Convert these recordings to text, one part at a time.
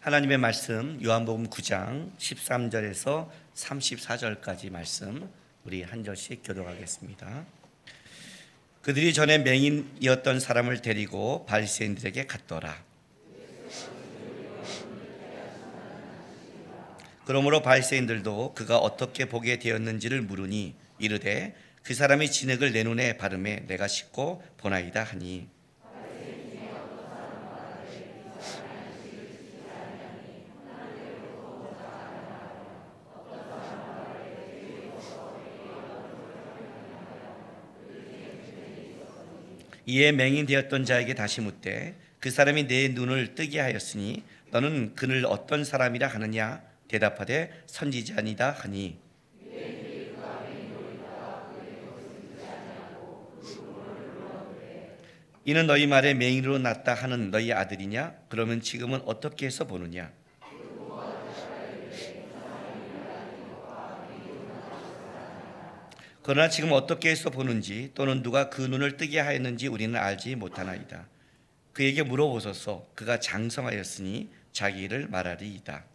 하나님의 말씀 요한복음 9장 13절에서 34절까지 말씀 우리 한 절씩 교독하겠습니다. 그들이 전에 맹인이었던 사람을 데리고 바리새인들에게 갔더라. 그러므로 바리새인들도 그가 어떻게 보게 되었는지를 물으니 이르되 그 사람이 진흙을 내 눈에 바르매 내가 씻고 보나이다 하니 이에 맹인 되었던 자에게 다시 묻되 그 사람이 내 눈을 뜨게 하였으니 너는 그를 어떤 사람이라 하느냐? 대답하되 선지자니다 하니. 이는 너희 말에 맹인으로 났다 하는 너희 아들이냐? 그러면 지금은 어떻게 해서 보느냐 그러나 지금 어떻게 해서 보는지 또는 누가 그 눈을 뜨게 하였는지 우리는 알지 못하나이다. 그에게 물어보소서 그가 장성하였으니 자기 일을 말하리이다.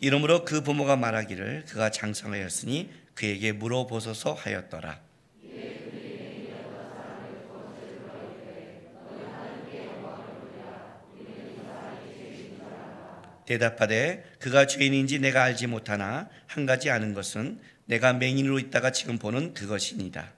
이러므로 그 부모가 말하기를 그가 장성하였으니 그에게 물어보소서 하였더라. 대답하되 그가 죄인인지 내가 알지 못하나 한 가지 아는 것은 내가 맹인으로 있다가 지금 보는 그것이니다.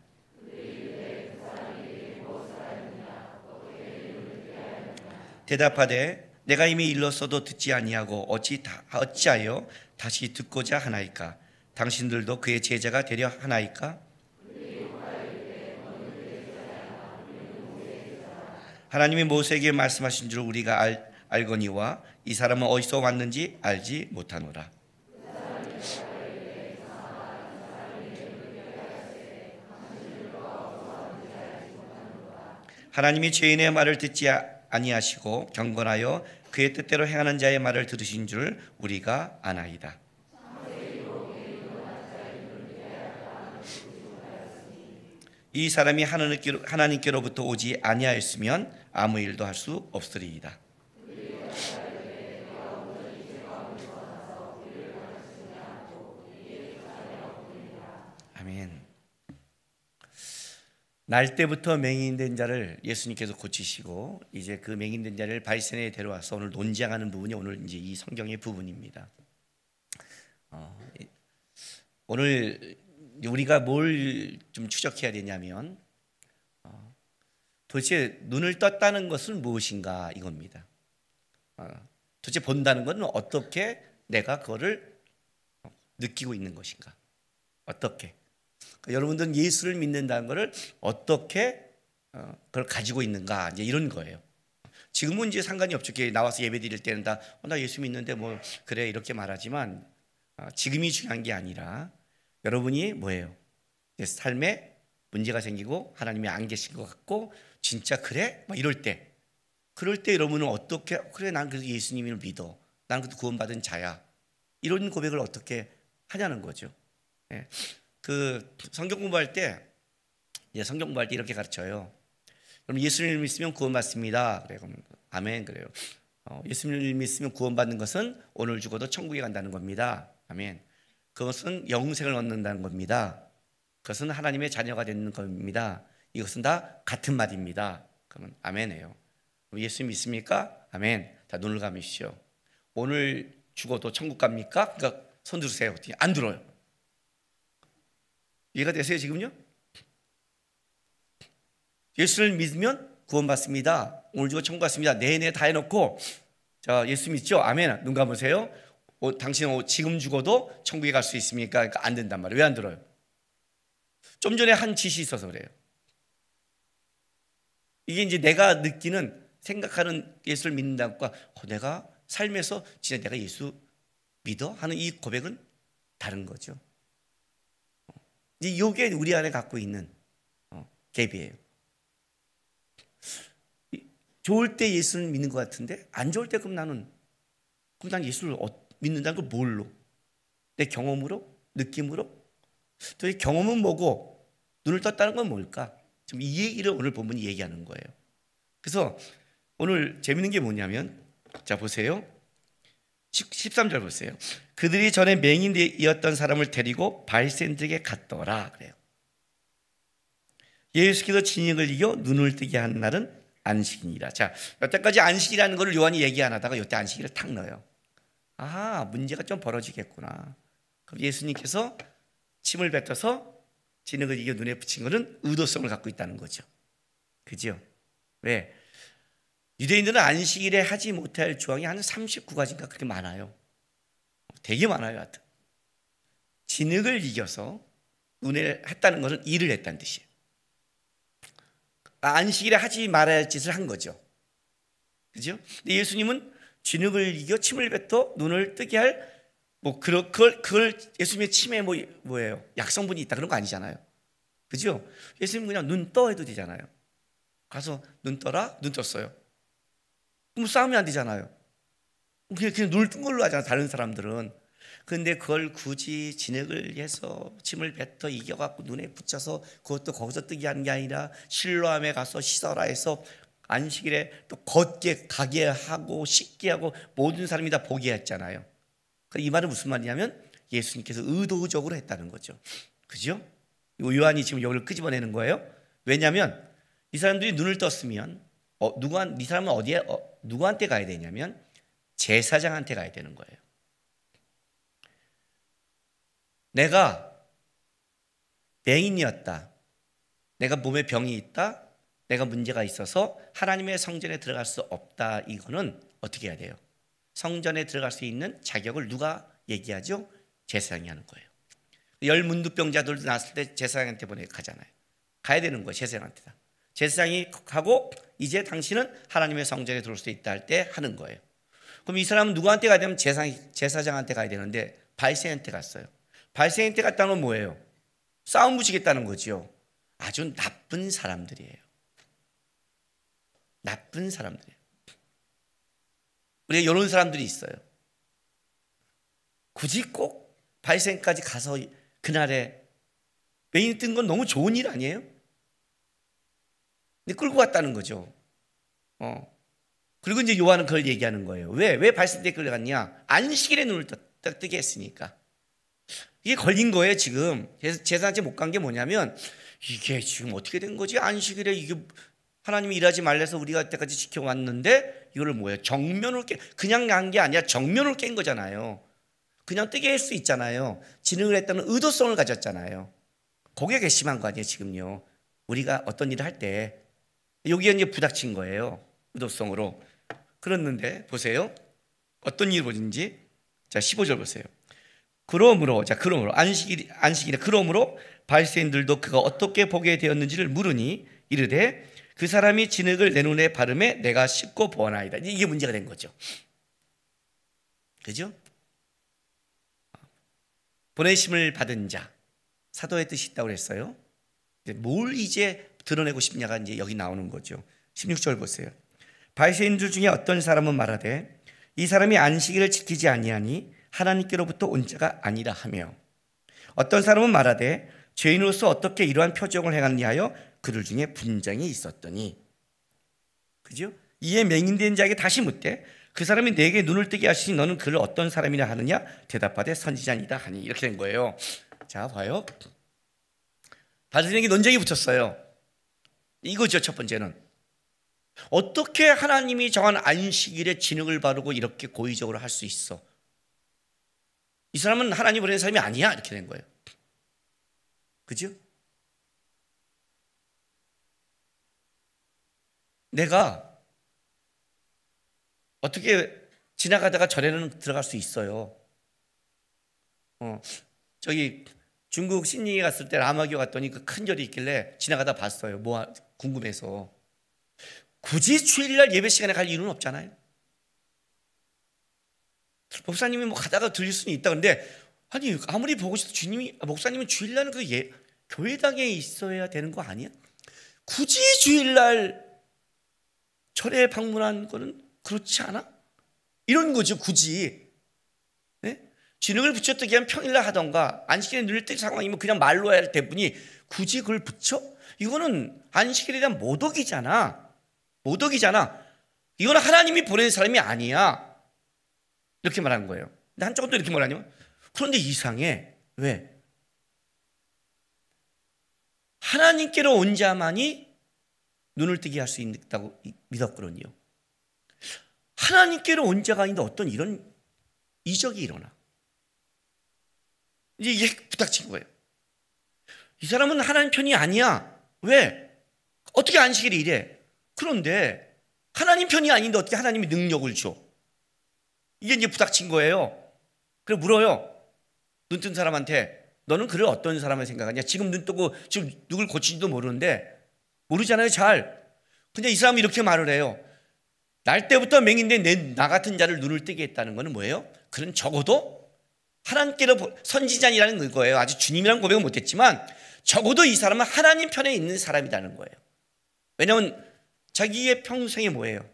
대답하되 내가 이미 일렀어도 듣지 아니하고 어찌 다, 어찌하여 다시 듣고자 하나이까 당신들도 그의 제자가 되려 하나이까 하나님이 모세에게 말씀하신 줄 우리가 알, 알거니와 이 사람은 어디서 왔는지 알지 못하노라. 하나님이 죄인의 말을 듣지 아니하시고 경건하여 그의 뜻대로 행하는 자의 말을 들으신 줄 우리가 아나이다. 이 사람이 하나님께로부터 오지 아니하였으면 아무 일도 할 수 없으리이다. 날 때부터 맹인된 자를 예수님께서 고치시고 이제 그 맹인된 자를 바리새인에 데려와서 오늘 논쟁하는 부분이 오늘 이제 이 성경의 부분입니다. 어, 오늘 우리가 뭘 좀 추적해야 되냐면 어, 도대체 눈을 떴다는 것은 무엇인가 이겁니다. 어, 도대체 본다는 것은 어떻게 내가 그거를 느끼고 있는 것인가? 어떻게? 그러니까 여러분들은 예수를 믿는다는 것을 어떻게 어, 그걸 가지고 있는가 이제 이런 거예요. 지금은 이제 상관이 없죠. 나와서 예배 드릴 때는 다, 어, 나 예수 믿는데 뭐, 그래, 이렇게 말하지만, 어, 지금이 중요한 게 아니라, 여러분이 뭐예요? 삶에 문제가 생기고, 하나님이 안 계신 것 같고, 진짜 그래? 막 이럴 때, 그럴 때 여러분은 어떻게, 그래, 난 그래도 예수님을 믿어. 난 그래도 구원받은 자야. 이런 고백을 어떻게 하냐는 거죠. 예. 그 성경 공부할 때 예, 성경 공부할 때 이렇게 가르쳐요. 그럼 예수님을 믿으면 구원받습니다. 그래 그럼 아멘 그래요. 어, 예수님을 믿으면 구원받는 것은 오늘 죽어도 천국에 간다는 겁니다. 아멘. 그것은 영생을 얻는다는 겁니다. 그것은 하나님의 자녀가 되는 겁니다. 이것은 다 같은 말입니다. 그러면 아멘이에요. 예수 믿습니까? 아멘. 다 눈을 감으시오. 오늘 죽어도 천국 갑니까? 그러니까 손 들으세요. 안 들어요. 이해가 되세요, 지금요? 예수를 믿으면 구원받습니다. 오늘 죽어 천국 갔습니다. 내내 다 해놓고 자 예수 믿죠? 아멘. 눈 감으세요. 어, 당신 어, 지금 죽어도 천국에 갈 수 있습니까? 그러니까 안 된단 말이에요. 왜 안 들어요? 좀 전에 한 짓이 있어서 그래요. 이게 이제 내가 느끼는 생각하는 예수를 믿는다는 것과 어, 내가 삶에서 진짜 내가 예수 믿어 하는 이 고백은 다른 거죠. 이게 우리 안에 갖고 있는 어, 갭이에요. 좋을 때 예수를 믿는 것 같은데 안 좋을 때 그럼 나는 그럼 난 예수를 어, 믿는다는 걸 뭘로? 내 경험으로? 느낌으로? 또 경험은 뭐고 눈을 떴다는 건 뭘까? 지금 이 얘기를 오늘 본문이 얘기하는 거예요. 그래서 오늘 재밌는 게 뭐냐면 자 보세요. 13절 보세요. 그들이 전에 맹인이었던 사람을 데리고 발센들에게 갔더라 그래요. 예수께서 진역을 이겨 눈을 뜨게 한 날은 안식이니라. 자, 여태까지 안식이라는 것을 요한이 얘기 안 하다가 이때 안식일을 탁 넣어요. 아, 문제가 좀 벌어지겠구나. 그럼 예수님께서 침을 뱉어서 진흙을 이겨 눈에 붙인 것은 의도성을 갖고 있다는 거죠. 그죠? 왜? 유대인들은 안식일에 하지 못할 조항이 한 39가지인가 그렇게 많아요. 되게 많아요, 하여튼. 진흙을 이겨서 눈에 했다는 것은 일을 했다는 뜻이에요. 안식일에 하지 말아야 할 짓을 한 거죠. 그죠? 근데 예수님은 진흙을 이겨 침을 뱉어 눈을 뜨게 할 뭐 그걸 그걸 예수님의 침에 뭐 뭐예요? 약성분이 있다 그런 거 아니잖아요. 그죠? 예수님 그냥 눈 떠 해도 되잖아요. 가서 눈 떠라 눈 떴어요. 그럼 싸우면 안 되잖아요. 그냥 그냥 뜬 걸로 하잖아 다른 사람들은. 근데 그걸 굳이 진흙을 해서 침을 뱉어 이겨갖고 눈에 붙여서 그것도 거기서 뜨게 하는 게 아니라 실로암에 가서 씻어라 해서 안식일에 또 걷게 가게 하고 씻게 하고 모든 사람이 다 보게 했잖아요. 이 말은 무슨 말이냐면 예수님께서 의도적으로 했다는 거죠. 그죠? 요한이 지금 여기를 끄집어내는 거예요. 왜냐하면 이 사람들이 눈을 떴으면 어, 누구한 이 사람은 어디에 어, 누구한테 가야 되냐면 제사장한테 가야 되는 거예요. 내가 맹인이었다. 내가 몸에 병이 있다. 내가 문제가 있어서 하나님의 성전에 들어갈 수 없다. 이거는 어떻게 해야 돼요? 성전에 들어갈 수 있는 자격을 누가 얘기하죠? 제사장이 하는 거예요. 열 문두병자들도 났을 때 제사장한테 보내 가잖아요. 가야 되는 거예요. 제사장한테 다. 제사장이 하고 이제 당신은 하나님의 성전에 들어올 수 있다 할 때 하는 거예요. 그럼 이 사람은 누구한테 가야 되면 제사장, 제사장한테 가야 되는데 발생한테 갔어요. 발생한테 갔다는 건 뭐예요? 싸움 붙이겠다는 거죠. 아주 나쁜 사람들이에요. 나쁜 사람들이에요. 우리가 이런 사람들이 있어요. 굳이 꼭 발생까지 가서 그날에 메인 뜬 건 너무 좋은 일 아니에요? 근데 끌고 갔다는 거죠. 어. 그리고 이제 요한은 그걸 얘기하는 거예요. 왜? 왜때 끌려갔냐? 안식일에 눈을 떠, 뜨게 했으니까. 이게 걸린 거예요, 지금. 제사한테 못간 게 뭐냐면, 이게 지금 어떻게 된 거지? 안식일에 이게 하나님이 일하지 말래서 우리가 때까지 지켜왔는데, 이거를 뭐예요? 정면으로 깨, 그냥 간 게 아니라 정면으로 깬 거잖아요. 그냥 뜨게 할 수 있잖아요. 진흥을 했다는 의도성을 가졌잖아요. 거기에 괘씸한 거 아니에요, 지금요. 우리가 어떤 일을 할 때, 여기에 이제 부닥친 거예요. 의도성으로. 그랬는데, 보세요. 어떤 일을 보든지. 자, 15절 보세요. 그러므로 자 그러므로 안식일 안식일에 그러므로 바리새인들도 그가 어떻게 보게 되었는지를 물으니 이르되 그 사람이 진흙을 내 눈에 바르매 내가 씹고 보아나이다. 이게 문제가 된 거죠. 그죠? 보내심을 받은 자 사도의 뜻이 있다고 그랬어요. 뭘 이제 드러내고 싶냐가 이제 여기 나오는 거죠. 16절 보세요. 바리새인들 중에 어떤 사람은 말하되 이 사람이 안식일을 지키지 아니하니 하나님께로부터 온 자가 아니라 하며 어떤 사람은 말하되 죄인으로서 어떻게 이러한 표정을 행하느냐 하여 그들 중에 분쟁이 있었더니 그죠? 이에 맹인된 자에게 다시 묻되 그 사람이 내게 눈을 뜨게 하시니 너는 그를 어떤 사람이라 하느냐 대답하되 선지자니다 하니 이렇게 된 거예요. 자 봐요. 바리새인에게 논쟁이 붙었어요. 이거죠 첫 번째는 어떻게 하나님이 정한 안식일에 진흙을 바르고 이렇게 고의적으로 할 수 있어? 이 사람은 하나님 보낸 사람이 아니야. 이렇게 된 거예요. 그죠? 내가 어떻게 지나가다가 절에는 들어갈 수 있어요. 어, 저기 중국 신리에 갔을 때 라마교 갔더니 그 큰 절이 있길래 지나가다 봤어요. 뭐 궁금해서. 굳이 주일날 예배 시간에 갈 이유는 없잖아요. 목사님이 뭐 가다가 들릴 수는 있다. 근데 아니 아무리 보고 싶어도 주님이 목사님은 주일날 그 예, 교회당에 있어야 되는 거 아니야? 굳이 주일날 절에 방문한 거는 그렇지 않아? 이런 거죠. 굳이 네? 진흙을 붙였다 그냥 평일날 하던가 안식일에 눈을 뜰 상황이면 그냥 말로 해야 할 대뿐이 굳이 그걸 붙여? 이거는 안식일에 대한 모독이잖아. 모독이잖아. 이거는 하나님이 보낸 사람이 아니야. 이렇게 말한 거예요. 근데 한쪽은 또 이렇게 말하냐면 그런데 이상해. 왜? 하나님께로 온 자만이 눈을 뜨게 할 수 있다고 믿었거든요. 하나님께로 온 자가 있는데 어떤 이런 이적이 일어나. 이제 이게 부닥친 거예요. 이 사람은 하나님 편이 아니야. 왜? 어떻게 안식일이 이래? 그런데 하나님 편이 아닌데 어떻게 하나님이 능력을 줘? 이게 이제 부닥친 거예요. 그래 물어요. 눈 뜬 사람한테 너는 그를 어떤 사람을 생각하냐? 지금 눈 뜨고 지금 누굴 고치지도 모르는데 모르잖아요, 잘. 근데 이 사람이 이렇게 말을 해요. 날 때부터 맹인데 내, 나 같은 자를 눈을 뜨게 했다는 것은 뭐예요? 그는 적어도 하나님께로 선지자니라는 거예요. 아직 주님이라는 고백은 못했지만 적어도 이 사람은 하나님 편에 있는 사람이라는 거예요. 왜냐하면 자기의 평생이 뭐예요?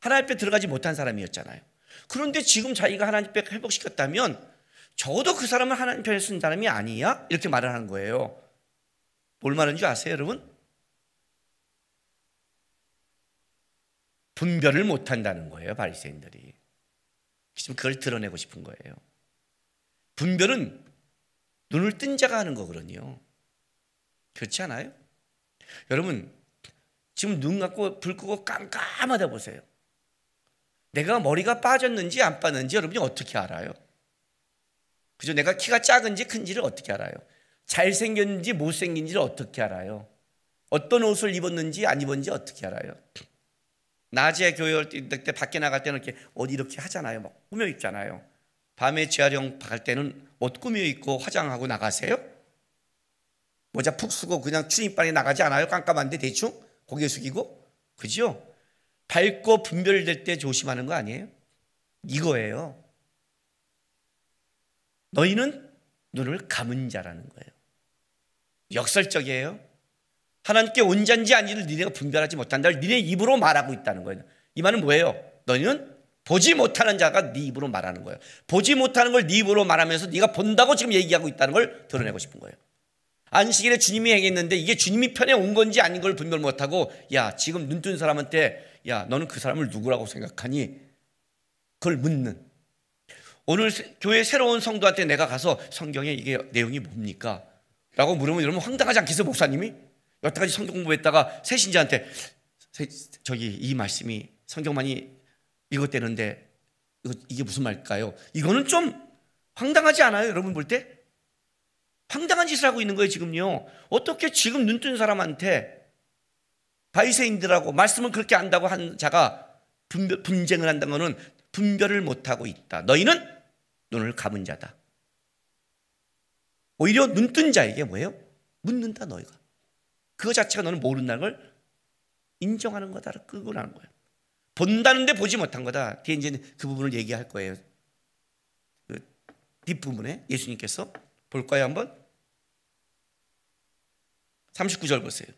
하나님 앞에 들어가지 못한 사람이었잖아요. 그런데 지금 자기가 하나님 앞에 회복시켰다면 적어도 그 사람은 하나님 편에 쓴 사람이 아니야? 이렇게 말을 하는 거예요. 뭘 말하는 줄 아세요, 여러분? 분별을 못 한다는 거예요, 바리새인들이. 지금 그걸 드러내고 싶은 거예요. 분별은 눈을 뜬 자가 하는 거거든요. 그렇지 않아요? 여러분, 지금 눈 감고 불 끄고 깜깜하다 보세요. 내가 머리가 빠졌는지 안 빠졌는지 여러분이 어떻게 알아요? 그죠? 내가 키가 작은지 큰지를 어떻게 알아요? 잘생겼는지 못생긴지를 어떻게 알아요? 어떤 옷을 입었는지 안 입었는지 어떻게 알아요? 낮에 교회 올때 밖에 나갈 때는 이렇게 옷 이렇게 하잖아요. 막 꾸며 입잖아요. 밤에 재활용 갈 때는 옷 꾸며 입고 화장하고 나가세요? 모자 푹 쓰고 그냥 추임반에 나가지 않아요? 깜깜한데 대충 고개 숙이고 그죠? 밝고 분별될 때 조심하는 거 아니에요? 이거예요. 너희는 눈을 감은 자라는 거예요. 역설적이에요. 하나님께 온잔지 아닌지를 니네가 분별하지 못한다. 니네 입으로 말하고 있다는 거예요. 이 말은 뭐예요? 너희는 보지 못하는 자가 네 입으로 말하는 거예요. 보지 못하는 걸 네 입으로 말하면서 네가 본다고 지금 얘기하고 있다는 걸 드러내고 싶은 거예요. 안식일에 주님이 행했는데 이게 주님이 편에 온 건지 아닌 걸 분별 못하고 야 지금 눈 뜬 사람한테 야 너는 그 사람을 누구라고 생각하니? 그걸 묻는 오늘 교회 새로운 성도한테 내가 가서 성경에 이게 내용이 뭡니까? 라고 물으면 여러분 황당하지 않겠어요 목사님이? 여태까지 성경 공부했다가 새 신자한테 저기 이 말씀이 성경만이 읽었대는데 이게 무슨 말일까요? 이거는 좀 황당하지 않아요? 여러분 볼 때? 황당한 짓을 하고 있는 거예요 지금요 어떻게 지금 눈 뜬 사람한테 바이세인들하고 말씀을 그렇게 안다고 한 자가 분별, 분쟁을 한다는 것은 분별을 못하고 있다 너희는 눈을 감은 자다 오히려 눈 뜬 자에게 뭐예요? 묻는다 너희가 그거 자체가 너는 모른다는 걸 인정하는 거다. 끄고 나는 거예요. 본다는데 보지 못한 거다. 뒤에 이제 그 부분을 얘기할 거예요. 그 뒷부분에 예수님께서 볼까요 한번? 39절 보세요.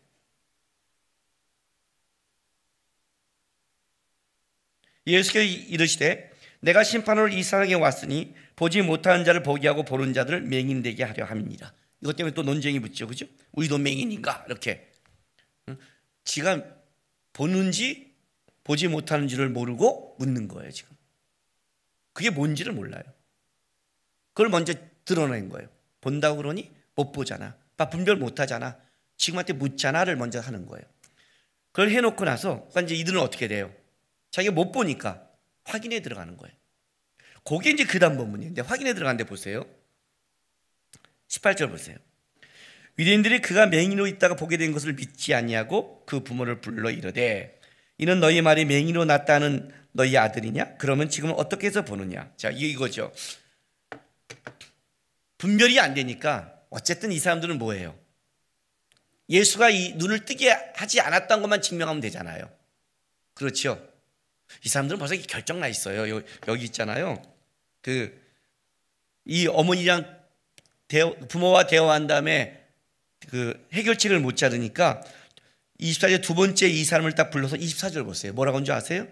예수께서 이르시되 내가 심판으로 이 세상에 왔으니 보지 못하는 자를 보게 하고 보는 자들을 맹인되게 하려 함이니라. 이것 때문에 또 논쟁이 붙죠. 그죠? 우리도 맹인인가? 이렇게. 지가 보는지 보지 못하는지를 모르고 묻는 거예요, 지금. 그게 뭔지를 몰라요. 그걸 먼저 드러낸 거예요. 본다고 그러니 못 보잖아. 분별 못 하잖아. 지금한테 묻잖아를 먼저 하는 거예요. 그걸 해놓고 나서 그러니까 이제 이들은 어떻게 돼요? 자기가 못 보니까 확인에 들어가는 거예요. 그게 이제 그 다음 본문인데 확인에 들어가는데 보세요. 18절 보세요. 유대인들이 그가 맹인으로 있다가 보게 된 것을 믿지 아니하고 그 부모를 불러 이르되 이는 너희 말이 맹인으로 났다는 너희 아들이냐? 그러면 지금 어떻게 해서 보느냐? 자, 이거죠. 분별이 안 되니까 어쨌든 이 사람들은 뭐예요? 예수가 이 눈을 뜨게 하지 않았던 것만 증명하면 되잖아요. 그렇죠? 이 사람들은 벌써 결정 나 있어요. 여기 있잖아요. 그 이 어머니랑 대어, 부모와 대화한 다음에 그 해결책을 못 자르니까 24절 두 번째 이 사람을 딱 불러서 24절 보세요. 뭐라고 한줄 아세요?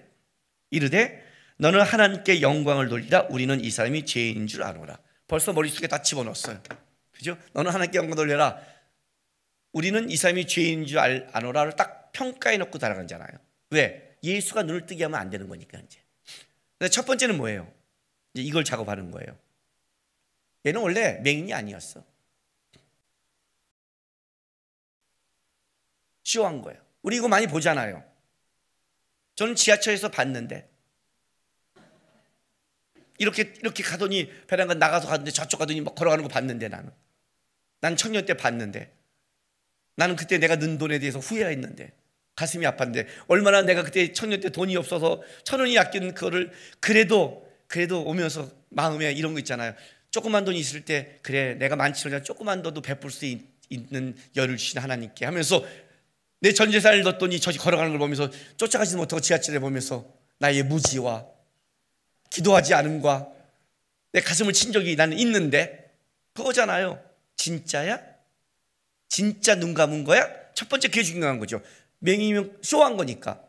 이르되 너는 하나님께 영광을 돌리라 우리는 이 사람이 죄인인 줄 아노라. 벌써 머릿속에 다 집어넣었어요. 그죠? 너는 하나님께 영광 돌려라. 우리는 이 사람이 죄인인 줄 아노라를 딱 평가해 놓고 달아가잖아요. 왜? 예수가 눈을 뜨게 하면 안 되는 거니까 이제. 첫 번째는 뭐예요? 이제 이걸 작업하는 거예요. 얘는 원래 맹인이 아니었어. 쇼한 거예요. 우리 이거 많이 보잖아요. 저는 지하철에서 봤는데 이렇게 이렇게 가더니 배란간 나가서 가는데 저쪽 가더니 막 걸어가는 거 봤는데 나는 난 청년 때 봤는데 나는 그때 내가 는 돈에 대해서 후회했는데 가슴이 아팠는데 얼마나 내가 그때 청년 때 돈이 없어서 천 원이 아낀 그거를 그래도 그래도 오면서 마음에 이런 거 있잖아요. 조그만 돈이 있을 때 그래 내가 많지 않아 조그만 돈도 베풀 수 있, 는 열을 주신 하나님께 하면서 내 전 재산을 넣었더니 저기 걸어가는 걸 보면서 쫓아가지도 못하고 지하철에 보면서 나의 무지와 기도하지 않음과 내 가슴을 친 적이 나는 있는데 그거잖아요. 진짜야? 진짜 눈 감은 거야? 첫 번째 그게 중요한 거죠. 맹이면 쇼한 거니까.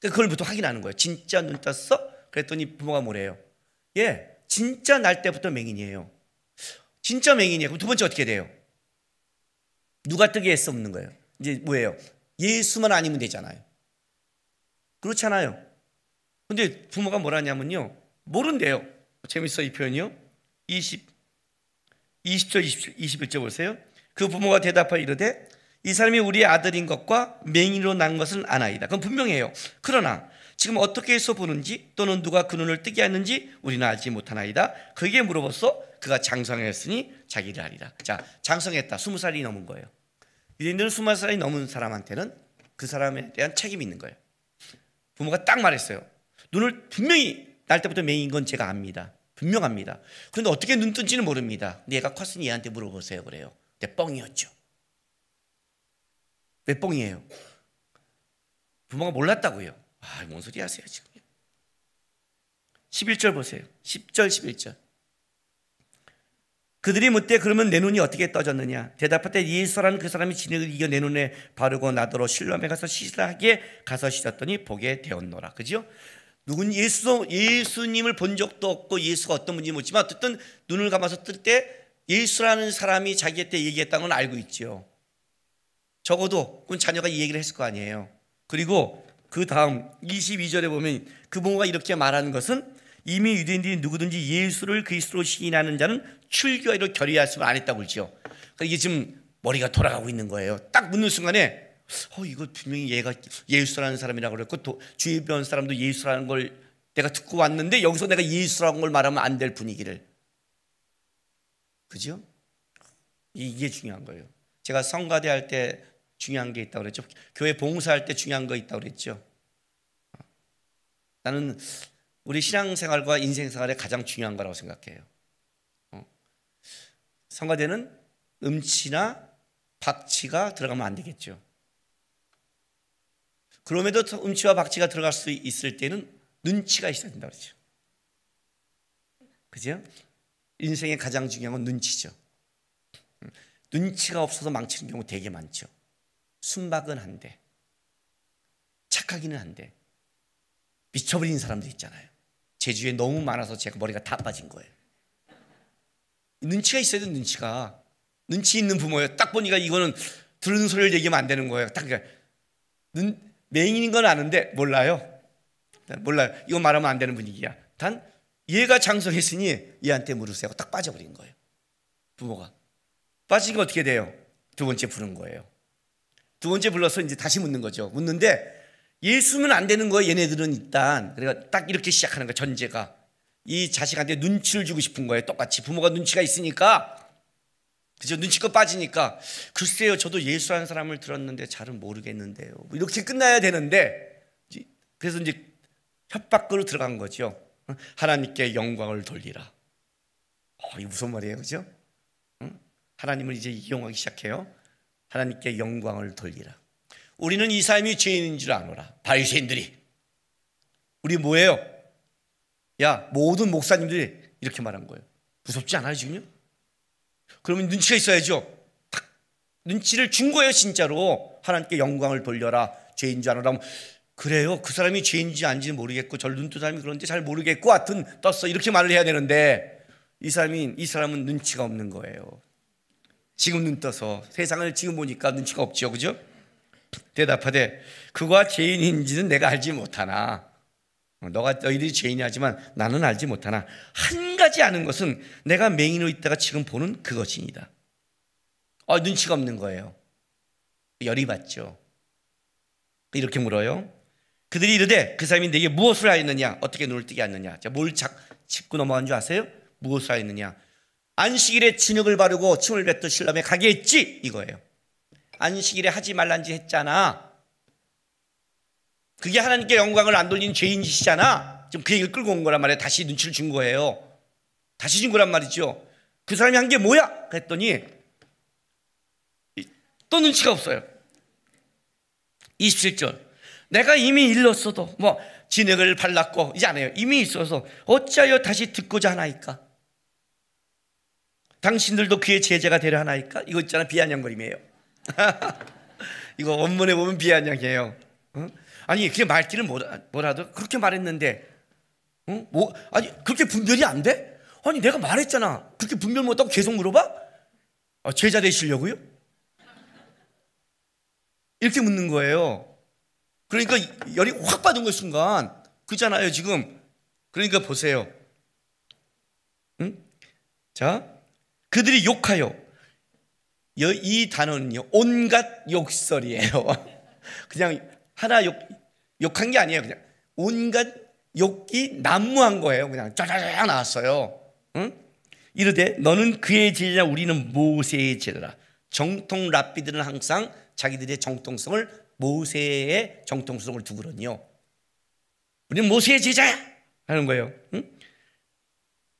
그걸 부터 확인하는 거예요. 진짜 눈 떴어? 그랬더니 부모가 뭐래요? 예, 진짜 날 때부터 맹인이에요. 진짜 맹인이에요. 그럼 두 번째 어떻게 돼요? 누가 뜨게 했어 없는 거예요. 이제 뭐예요? 예수만 아니면 되잖아요. 그렇잖아요. 근데 부모가 뭐라냐면요. 모른대요. 재밌어 이 표현이요. 20 20절 20, 21절 보세요. 그 부모가 대답하여 이르되 이 사람이 우리의 아들인 것과 맹인으로 난 것은 아나이다. 그건 분명해요. 그러나 지금 어떻게 해서 보는지 또는 누가 그 눈을 뜨게 했는지 우리는 알지 못하나이다. 그에게 물어봤어. 그가 장성했으니 자기를 하리라. 자, 장성했다. 스무 살이 넘은 거예요. 유대인들은 스무 살이 넘은 사람한테는 그 사람에 대한 책임이 있는 거예요. 부모가 딱 말했어요. 눈을 분명히 날 때부터 맹인 건 제가 압니다. 분명합니다. 그런데 어떻게 눈 뜬지는 모릅니다. 얘가 컸으니 얘한테 물어보세요. 그래요. 내 뻥이었죠. 왜 뻥이에요? 부모가 몰랐다고요. 아, 뭔 소리 하세요, 지금. 11절 보세요. 10절, 11절. 그들이 묻되 그러면 내 눈이 어떻게 떠졌느냐? 대답할 예수라는 그 사람이 진흙을 이겨 내 눈에 바르고 나더러 실로암에 가서 씻으하게 가서 씻었더니 보게 되었노라. 그죠? 누군 예수 예수님을 본 적도 없고 예수가 어떤 분인지 묻지만 어쨌든 눈을 감아서 뜰 때 예수라는 사람이 자기한테 얘기했다는 건 알고 있죠. 적어도 그건 자녀가 이 얘기를 했을 거 아니에요. 그리고 그 다음 22절에 보면 그 부모가 이렇게 말하는 것은 이미 유대인들이 누구든지 예수를 그리스도로 시인하는 자는 출교하기로 결의할 수는 안 했다고 그러죠. 그러니까 이게 지금 머리가 돌아가고 있는 거예요. 딱 묻는 순간에 어 이거 분명히 얘가 예수라는 사람이라고 그랬고 또 주변 사람도 예수라는 걸 내가 듣고 왔는데 여기서 내가 예수라는 걸 말하면 안 될 분위기를 그죠? 이게 중요한 거예요. 제가 성가대 할 때 중요한 게 있다고 그랬죠. 교회 봉사할 때 중요한 거 있다고 그랬죠. 나는 우리 신앙생활과 인생생활에 가장 중요한 거라고 생각해요. 어. 성가대는 음치나 박치가 들어가면 안 되겠죠. 그럼에도 음치와 박치가 들어갈 수 있을 때는 눈치가 있어야 된다 그러죠. 그죠? 인생의 가장 중요한 건 눈치죠. 음. 눈치가 없어서 망치는 경우 되게 많죠. 순박은 한데 착하기는 한데 미쳐버린 사람들 있잖아요. 제주에 너무 많아서 제가 머리가 다 빠진 거예요. 눈치가 있어야 돼 눈치가. 눈치 있는 부모예요. 딱 보니까 이거는 들은 소리를 얘기하면 안 되는 거예요. 딱 눈, 맹인인 건 아는데 몰라요. 몰라요. 이거 말하면 안 되는 분위기야. 단 얘가 장성했으니 얘한테 물으세요. 딱 빠져버린 거예요. 부모가. 빠지니까 어떻게 돼요? 두 번째 부른 거예요. 두 번째 불러서 이제 다시 묻는 거죠. 묻는데 예수면 안 되는 거예요. 얘네들은 일단. 그러니까 딱 이렇게 시작하는 거예요. 전제가. 이 자식한테 눈치를 주고 싶은 거예요. 똑같이 부모가 눈치가 있으니까. 그죠? 눈치껏 빠지니까. 글쎄요. 저도 예수라는 사람을 들었는데 잘은 모르겠는데요. 뭐 이렇게 끝나야 되는데. 그래서 이제 협박으로 들어간 거죠. 하나님께 영광을 돌리라. 어, 이 무슨 말이에요. 그죠? 하나님을 이제 이용하기 시작해요. 하나님께 영광을 돌리라. 우리는 이 삶이 죄인인 줄 아노라. 바리새인들이 우리 뭐예요? 야 모든 목사님들이 이렇게 말한 거예요. 무섭지 않아요 지금요? 그러면 눈치가 있어야죠. 딱 눈치를 준 거예요 진짜로. 하나님께 영광을 돌려라. 죄인 줄 아노라. 그래요. 그 사람이 죄인지 아닌지 모르겠고 저를 눈뜬 사람이 그런지 잘 모르겠고 하여튼 떴어. 이렇게 말을 해야 되는데 이 사람이 이 사람은 눈치가 없는 거예요. 지금 눈 떠서 세상을 지금 보니까 눈치가 없죠. 그죠? 대답하되 그가 죄인인지는 내가 알지 못하나 너가 너희들이 죄인이 하지만 나는 알지 못하나 한 가지 아는 것은 내가 맹인으로 있다가 지금 보는 그것이니다. 어, 눈치가 없는 거예요. 열이 받죠. 이렇게 물어요. 그들이 이르되 그 사람이 내게 무엇을 하였느냐 어떻게 눈을 뜨게 하느냐 자, 뭘 짚고 넘어간 줄 아세요? 무엇을 하였느냐 안식일에 진흙을 바르고 침을 뱉듯 신람에 가게 했지 이거예요 안식일에 하지 말란 짓 했잖아 그게 하나님께 영광을 안 돌리는 죄인 짓이잖아 지금 그 얘기를 끌고 온 거란 말이에요 다시 눈치를 준 거예요 다시 준 거란 말이죠 그 사람이 한 게 뭐야? 그랬더니 또 눈치가 없어요 27절 내가 이미 일렀어도 뭐 진액을 발랐고 이제 안 해요. 이미 있어서 어찌하여 다시 듣고자 하나이까? 당신들도 그의 제자가 되려 하나이까? 이거 있잖아 비아냥거림이에요. 이거 원문에 보면 비아냥이에요. 어? 아니 그게 말귀를 뭐라 도 그렇게 말했는데 어? 뭐 아니 그렇게 분별이 안 돼? 아니 내가 말했잖아. 그렇게 분별 못하고 계속 물어봐? 아, 제자 되시려고요? 이렇게 묻는 거예요. 그러니까 열이 확 받은 그 순간 그잖아요 지금. 그러니까 보세요. 응? 자, 그들이 욕하여 이 단어는요 온갖 욕설이에요. 그냥 하나 욕 욕한 게 아니에요. 그냥 온갖 욕이 난무한 거예요. 그냥 쫙쫙 나왔어요. 응? 이르되 너는 그의 제자 우리는 모세의 제자라. 정통 랍비들은 항상 자기들의 정통성을 모세의 정통성을 두거든요. 우리는 모세의 제자야 하는 거예요. 응?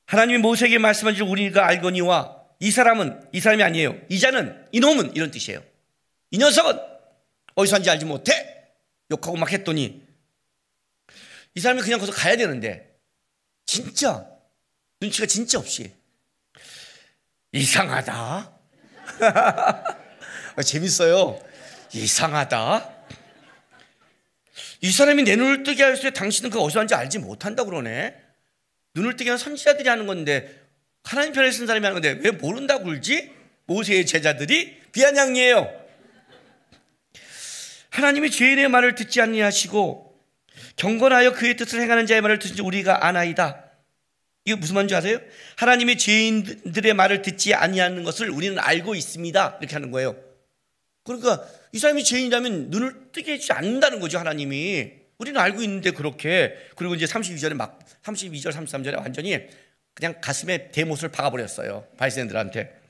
하나님이 모세에게 말씀한 줄 우리가 알거니와 이 사람은 이 사람이 아니에요. 이자는 이놈은 이런 뜻이에요. 이 녀석은 어디서 한지 알지 못해 욕하고 막 했더니 이 사람이 그냥 거기서 가야 되는데 진짜 눈치가 진짜 없이 이상하다. 재밌어요. 이상하다. 이 사람이 내 눈을 뜨게 할때 당신은 그 어디서 한지 알지 못한다 그러네. 눈을 뜨게 한 선지자들이 하는 건데 하나님 편에 쓴 사람이 하는 건데 왜 모른다고 그러지? 모세의 제자들이 비아냥이에요. 하나님이 죄인의 말을 듣지 아니하시고 경건하여 그의 뜻을 행하는 자의 말을 듣지 우리가 아나이다. 이게 무슨 말인지 아세요? 하나님이 죄인들의 말을 듣지 아니하는 것을 우리는 알고 있습니다. 이렇게 하는 거예요. 그러니까 이 사람이 죄인이라면 눈을 뜨게 해주지 않는다는 거죠, 하나님이. 우리는 알고 있는데 그렇게. 그리고 이제 32절에 막, 32절, 33절에 완전히 그냥 가슴에 대못을 박아버렸어요. 바리새인들한테.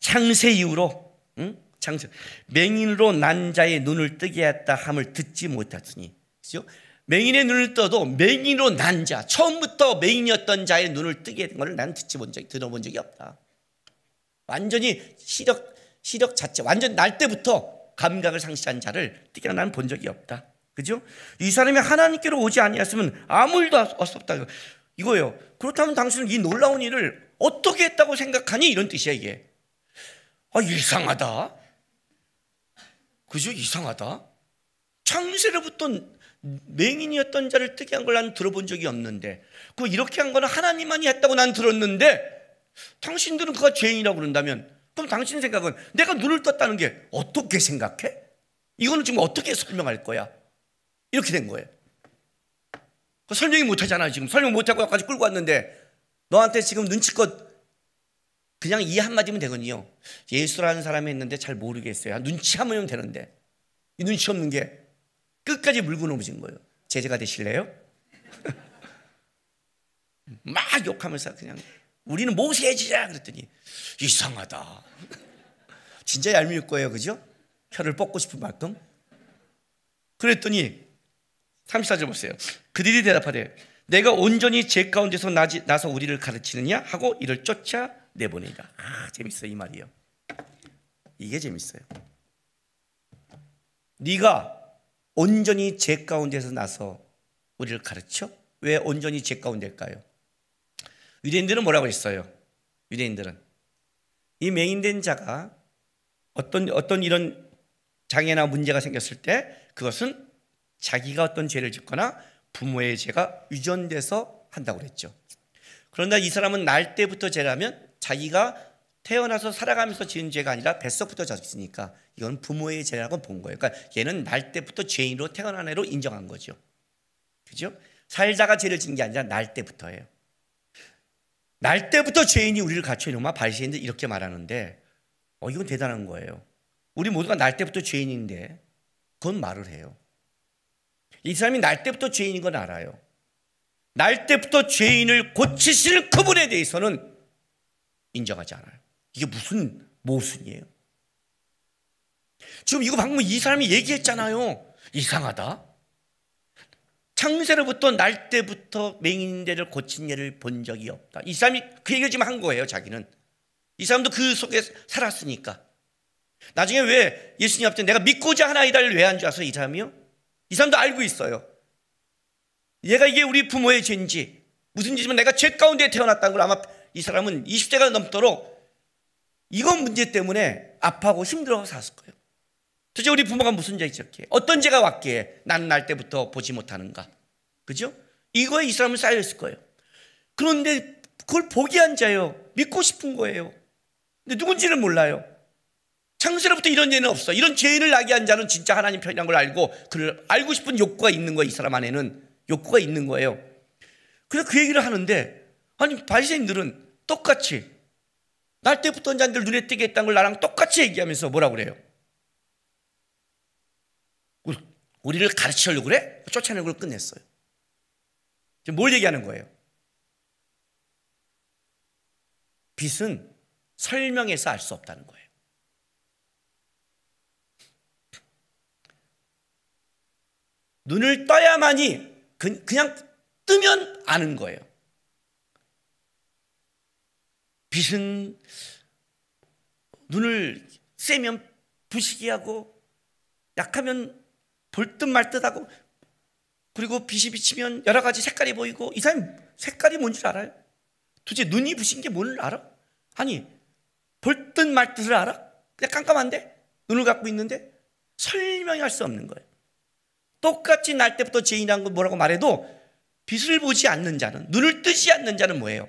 창세 이후로, 응? 창세. 맹인으로 난 자의 눈을 뜨게 했다 함을 듣지 못하더니. 그죠? 맹인의 눈을 떠도 맹인으로 난 자, 처음부터 맹인이었던 자의 눈을 뜨게 된 것을 난 듣지 본 적이, 들어본 적이 없다. 완전히 시력, 시력 자체 완전 날 때부터 감각을 상실한 자를 특히나 나는 본 적이 없다. 그죠? 이 사람이 하나님께로 오지 아니었으면 아무 일도 없다. 이거예요. 그렇다면 당신은 이 놀라운 일을 어떻게 했다고 생각하니? 이런 뜻이야, 이게. 아, 이상하다. 그죠? 이상하다. 창세로부터 맹인이었던 자를 뜨게 한 걸 난 들어본 적이 없는데, 그 이렇게 한 거는 하나님만이 했다고 난 들었는데, 당신들은 그가 죄인이라고 그런다면, 그럼 당신 생각은 내가 눈을 떴다는 게 어떻게 생각해? 이거는 지금 어떻게 설명할 거야? 이렇게 된 거예요. 그 설명이 못하잖아 지금 설명 못하고 여기까지 끌고 왔는데 너한테 지금 눈치껏 그냥 이 한마디면 되거든요. 예수라는 사람이 있는데 잘 모르겠어요. 눈치 하면 되는데 이 눈치 없는 게 끝까지 물고 넘어진 거예요. 제재가 되실래요? 막 욕하면서 그냥 우리는 모세의 지자 그랬더니 이상하다. 진짜 얄미울 거예요. 그죠? 혀를 뽑고 싶은 만큼. 그랬더니 34절 보세요. 그들이 대답하되 내가 온전히 제 가운데서 나서 우리를 가르치느냐 하고 이를 쫓아 내보내다. 아, 재밌어 이 말이요. 이게 재밌어요. 네가 온전히 제 가운데서 나서 우리를 가르쳐? 왜 온전히 제 가운데일까요? 유대인들은 뭐라고 했어요? 유대인들은 이 맹인된 자가 어떤 어떤 이런 장애나 문제가 생겼을 때 그것은 자기가 어떤 죄를 짓거나 부모의 죄가 유전돼서 한다고 그랬죠. 그런데 이 사람은 날 때부터 죄라면 자기가 태어나서 살아가면서 지은 죄가 아니라 뱃속부터 졌으니까 이건 부모의 죄라고 본 거예요. 그러니까 얘는 날 때부터 죄인으로 태어난 애로 인정한 거죠. 그죠? 살다가 죄를 지은 게 아니라 날 때부터예요. 날 때부터 죄인이 우리를 갖춰놓으면 바리새인들 이렇게 말하는데 어 이건 대단한 거예요. 우리 모두가 날 때부터 죄인인데 그건 말을 해요. 이 사람이 날 때부터 죄인인 건 알아요. 날 때부터 죄인을 고치시는 그분에 대해서는 인정하지 않아요. 이게 무슨 모순이에요? 지금 이거 방금 이 사람이 얘기했잖아요. 이상하다. 창세로부터 날 때부터 맹인대를 고친 예를 본 적이 없다. 이 사람이 그 얘기를 지금 한 거예요, 자기는. 이 사람도 그 속에 살았으니까. 나중에 왜 예수님 앞에 내가 믿고자 하나이다를 왜 한 줄 아세요, 이 사람이요? 이 사람도 알고 있어요. 얘가 이게 우리 부모의 죄인지, 무슨 짓이면 내가 죄 가운데 태어났다는 걸 아마 이 사람은 20대가 넘도록 이건 문제 때문에 아파하고 힘들어서 살았을 거예요. 도대체 우리 부모가 무슨 죄 있었기에 어떤 죄가 왔기에 나는 날 때부터 보지 못하는가? 그죠? 이거에 이 사람은 쌓여있을 거예요. 그런데 그걸 포기한 자예요. 믿고 싶은 거예요. 근데 누군지는 몰라요. 창세로부터 이런 죄는 없어. 이런 죄인을 나게 한 자는 진짜 하나님 편이라는 걸 알고 그를 알고 싶은 욕구가 있는 거예요. 이 사람 안에는. 욕구가 있는 거예요. 그래서 그 얘기를 하는데 아니 바리새인들은 똑같이 날 때부터 자들 눈에 띄게 했다는 걸 나랑 똑같이 얘기하면서 뭐라고 그래요? 우리를 가르치려고 그래? 쫓아내는 걸 끝냈어요. 지금 뭘 얘기하는 거예요? 빛은 설명해서 알 수 없다는 거예요. 눈을 떠야만이 그냥 뜨면 아는 거예요. 빛은 눈을 세면 부시게 하고 약하면 볼듯 말듯 하고 그리고 빛이 비치면 여러 가지 색깔이 보이고 이 사람이 색깔이 뭔지 알아요? 도대체 눈이 부신 게 뭘 알아? 아니 볼듯 말듯을 알아? 그냥 깜깜한데 눈을 갖고 있는데 설명할 수 없는 거예요. 똑같이 날 때부터 죄인이라는 거 뭐라고 말해도 빛을 보지 않는 자는 눈을 뜨지 않는 자는 뭐예요?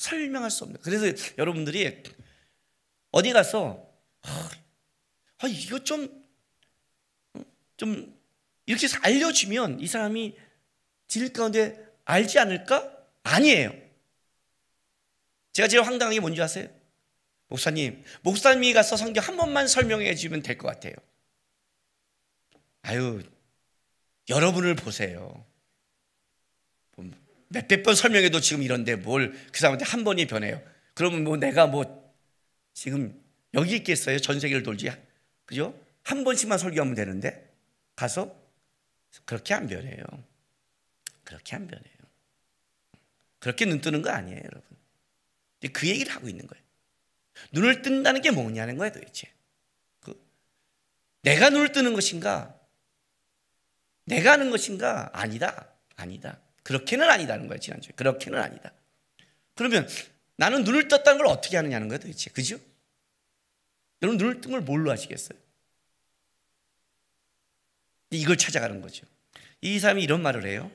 설명할 수 없는. 그래서 여러분들이 어디 가서 아, 아 이거 좀 좀 이렇게 해서 알려주면 이 사람이 질 가운데 알지 않을까? 아니에요. 제가 제일 황당한 게 뭔지 아세요? 목사님, 목사님이 가서 성경 한 번만 설명해 주면 될 것 같아요. 아유, 여러분을 보세요. 몇백 번 설명해도 지금 이런데 뭘 그 사람한테 한 번이 변해요. 그러면 뭐 내가 뭐 지금 여기 있겠어요? 전 세계를 돌지. 그죠? 한 번씩만 설교하면 되는데. 가서 그렇게 안 변해요. 그렇게 안 변해요. 그렇게 눈 뜨는 거 아니에요, 여러분. 그 얘기를 하고 있는 거예요. 눈을 뜬다는 게 뭐냐는 거예요, 도대체. 그 내가 눈을 뜨는 것인가? 내가 하는 것인가? 아니다. 아니다. 그렇게는 아니다는 거예요, 지난주에. 그렇게는 아니다. 그러면 나는 눈을 떴다는 걸 어떻게 하느냐는 거예요, 도대체. 그죠? 여러분 눈을 뜬 걸 뭘로 하시겠어요? 이걸 찾아가는 거죠. 이 사람이 이런 말을 해요.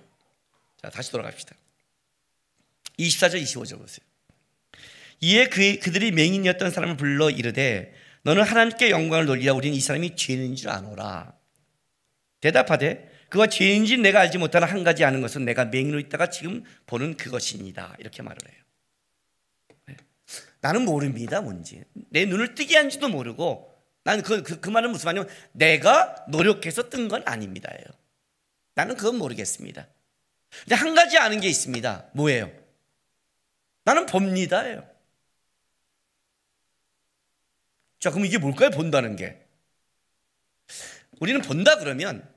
자, 다시 돌아갑시다. 24절, 25절 보세요. 이에 그, 그들이 맹인이었던 사람을 불러 이르되 너는 하나님께 영광을 돌리라 우리는 이 사람이 죄인인 줄 아노라. 대답하되 그가 죄인지 내가 알지 못하는 한 가지 아는 것은 내가 맹인으로 있다가 지금 보는 그것입니다. 이렇게 말을 해요. 네. 나는 모릅니다, 뭔지. 내 눈을 뜨게 한지도 모르고 나는 그, 그, 그 말은 무슨 말이냐면 내가 노력해서 뜬 건 아닙니다예요. 나는 그건 모르겠습니다. 근데 한 가지 아는 게 있습니다. 뭐예요? 나는 봅니다예요. 자, 그럼 이게 뭘까요? 본다는 게. 우리는 본다 그러면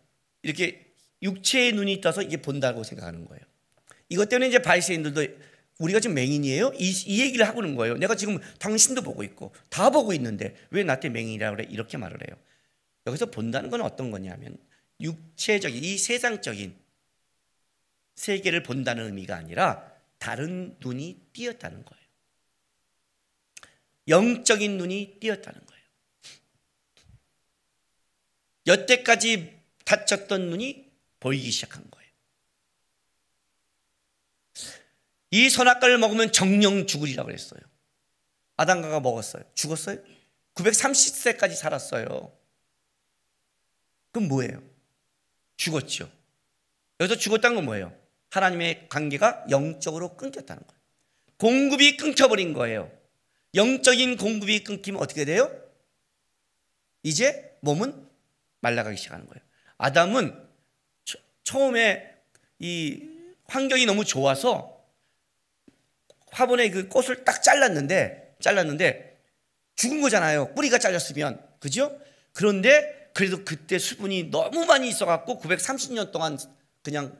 이렇게 육체의 눈이 떠서 이게 본다고 생각하는 거예요. 이것 때문에 이제 바리새인들도 우리가 지금 맹인이에요? 이, 이, 얘기를 하고 있는 거예요. 내가 지금 당신도 보고 있고 다 보고 있는데 왜 나한테 맹인이라고 그래? 이렇게 말을 해요. 여기서 본다는 건 어떤 거냐면 육체적인 이 세상적인 세계를 본다는 의미가 아니라 다른 눈이 띄었다는 거예요. 영적인 눈이 띄었다는 거예요. 여태까지 다쳤던 눈이 보이기 시작한 거예요. 이 선악과를 먹으면 정령 죽으리라고 그랬어요. 아담가가 먹었어요. 죽었어요? 930세까지 살았어요. 그럼 뭐예요? 죽었죠. 여기서 죽었다는 건 뭐예요? 하나님의 관계가 영적으로 끊겼다는 거예요. 공급이 끊겨버린 거예요. 영적인 공급이 끊기면 어떻게 돼요? 이제 몸은 말라가기 시작하는 거예요. 아담은 처음에 이 환경이 너무 좋아서 화분에 그 꽃을 딱 잘랐는데 잘랐는데 죽은 거잖아요. 뿌리가 잘렸으면 그죠? 그런데 그래도 그때 수분이 너무 많이 있어갖고 930년 동안 그냥